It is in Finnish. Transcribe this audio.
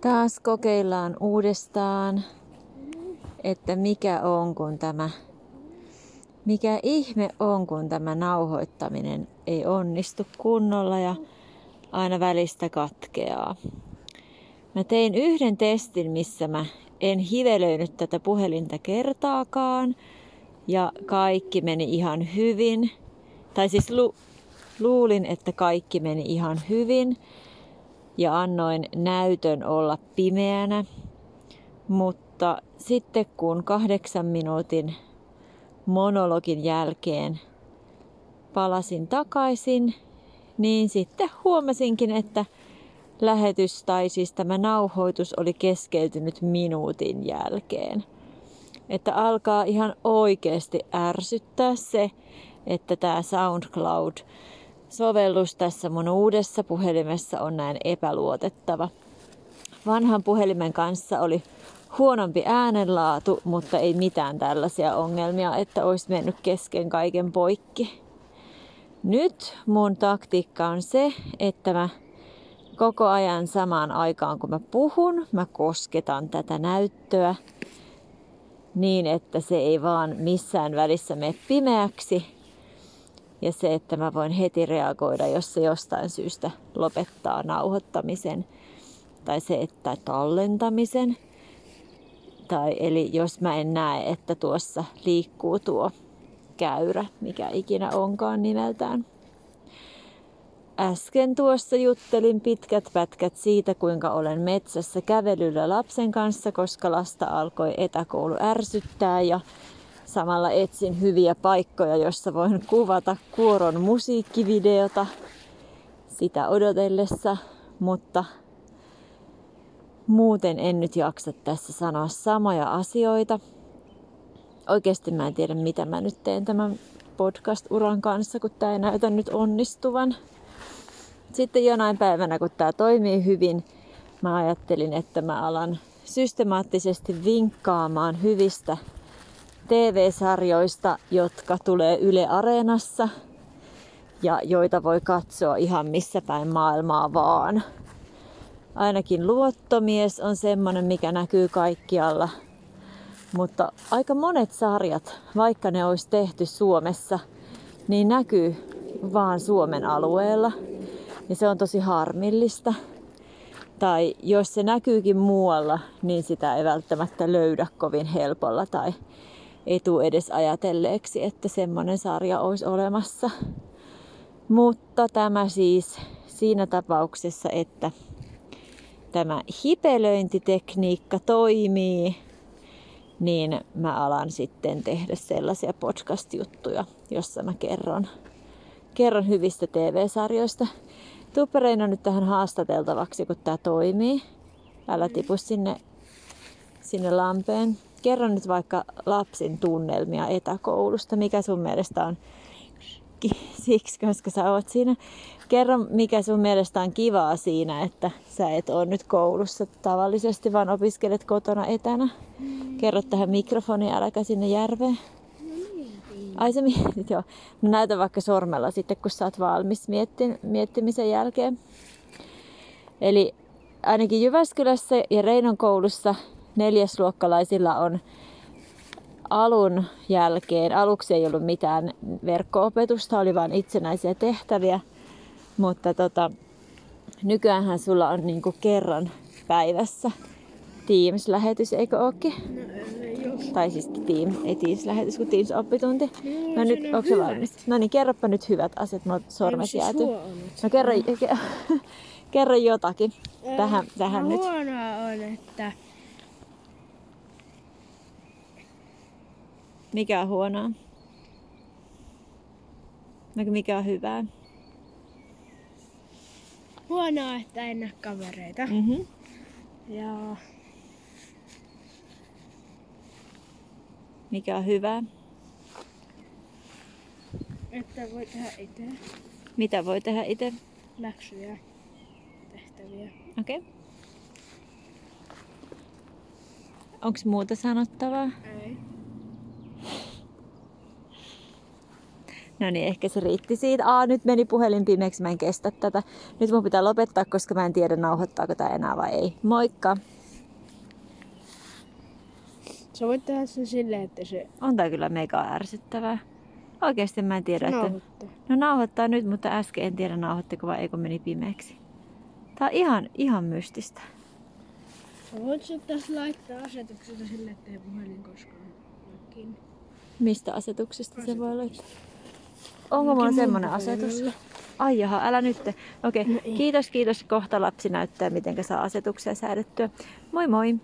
Taas kokeillaan uudestaan, että mikä on kun tämä, mikä ihme on kun tämä nauhoittaminen ei onnistu kunnolla ja aina välistä katkeaa. Mä tein yhden testin, missä mä en hivelöinyt tätä puhelinta kertaakaan ja kaikki meni ihan hyvin. Tai siis lu- luulin, että kaikki meni ihan hyvin ja annoin näytön olla pimeänä. Mutta sitten kun kahdeksan minuutin monologin jälkeen palasin takaisin, niin sitten huomasinkin, että lähetys tai siis tämä nauhoitus oli keskeytynyt minuutin jälkeen. Että alkaa ihan oikeasti ärsyttää se, että tämä SoundCloud sovellus tässä mun uudessa puhelimessa on näin epäluotettava. Vanhan puhelimen kanssa oli huonompi äänenlaatu, mutta ei mitään tällaisia ongelmia, että olisi mennyt kesken kaiken poikki. Nyt mun taktiikka on se, että mä koko ajan samaan aikaan kun mä puhun, mä kosketan tätä näyttöä niin, että se ei vaan missään välissä mene pimeäksi, ja se, että mä voin heti reagoida, jos se jostain syystä lopettaa nauhoittamisen tai se, että tallentamisen. Tai eli jos mä en näe, että tuossa liikkuu tuo käyrä, mikä ikinä onkaan nimeltään. Äsken tuossa juttelin pitkät pätkät siitä, kuinka olen metsässä kävelyllä lapsen kanssa, koska lasta alkoi etäkoulu ärsyttää ja Samalla etsin hyviä paikkoja, joissa voin kuvata kuoron musiikkivideota sitä odotellessa, mutta muuten en nyt jaksa tässä sanoa samoja asioita. Oikeasti mä en tiedä, mitä mä nyt teen tämän podcast-uran kanssa, kun tämä ei näytä nyt onnistuvan. Sitten jonain päivänä, kun tämä toimii hyvin, mä ajattelin, että mä alan systemaattisesti vinkkaamaan hyvistä TV-sarjoista, jotka tulee Yle Areenassa ja joita voi katsoa ihan missä päin maailmaa vaan. Ainakin Luottomies on semmonen, mikä näkyy kaikkialla. Mutta aika monet sarjat, vaikka ne olisi tehty Suomessa, niin näkyy vaan Suomen alueella. Ja se on tosi harmillista. Tai jos se näkyykin muualla, niin sitä ei välttämättä löydä kovin helpolla tai ei tule edes ajatelleeksi, että semmoinen sarja olisi olemassa. Mutta tämä siis siinä tapauksessa, että tämä hipelöintitekniikka toimii, niin mä alan sitten tehdä sellaisia podcast-juttuja, jossa mä kerron, kerron hyvistä TV-sarjoista. Tuppa Reino nyt tähän haastateltavaksi, kun tämä toimii. Älä tipu sinne, sinne lampeen kerro nyt vaikka lapsin tunnelmia etäkoulusta. Mikä sun mielestä on siksi, koska sä oot siinä. Kerro, mikä sun mielestä on kivaa siinä, että sä et ole nyt koulussa tavallisesti, vaan opiskelet kotona etänä. Kerro tähän mikrofoniin, äläkä sinne järveen. Ai se mietit, joo. No näytä vaikka sormella sitten, kun sä oot valmis miettin, miettimisen jälkeen. Eli ainakin Jyväskylässä ja Reinon koulussa neljäsluokkalaisilla on alun jälkeen, aluksi ei ollut mitään verkko-opetusta, oli vain itsenäisiä tehtäviä, mutta tota, nykyäänhän sulla on niinku kerran päivässä Teams-lähetys, eikö ookin? No, tai siis Team, ei Teams-lähetys, kun Teams-oppitunti. No, no nyt, onko se valmis? No niin, kerropa nyt hyvät asiat, mulla sormet siis jääty. No kerro, kerro jotakin tähän, tähän no, nyt. Huonoa on, että Mikä on huonoa? No mikä on hyvää? Huonoa, että en näe kavereita. Mm-hmm. Ja... Mikä on hyvää? Että voi tehdä itse. Mitä voi tehdä itse? Läksyjä, tehtäviä. Okei. Okay. Onko muuta sanottavaa? Ei. No niin, ehkä se riitti siitä. Aa, nyt meni puhelin pimeäksi, mä en kestä tätä. Nyt mun pitää lopettaa, koska mä en tiedä nauhoittaako tää enää vai ei. Moikka! Sä voit tehdä sen silleen, että se On tää kyllä mega ärsyttävää. Oikeesti mä en tiedä, että... nauhoittaa. No nauhoittaa nyt, mutta äsken en tiedä nauhoittiko vai eikö meni pimeäksi. Tää on ihan, ihan mystistä. Sä voit sitten tässä laittaa asetuksia silleen, ettei puhelin koskaan kiinni. Mistä asetuksesta se voi löytää? Onko mulla semmonen asetus? Ai jaha, älä nyt. Okei, No ei. kiitos, kiitos. Kohta lapsi näyttää, miten saa asetuksia säädettyä. Moi moi!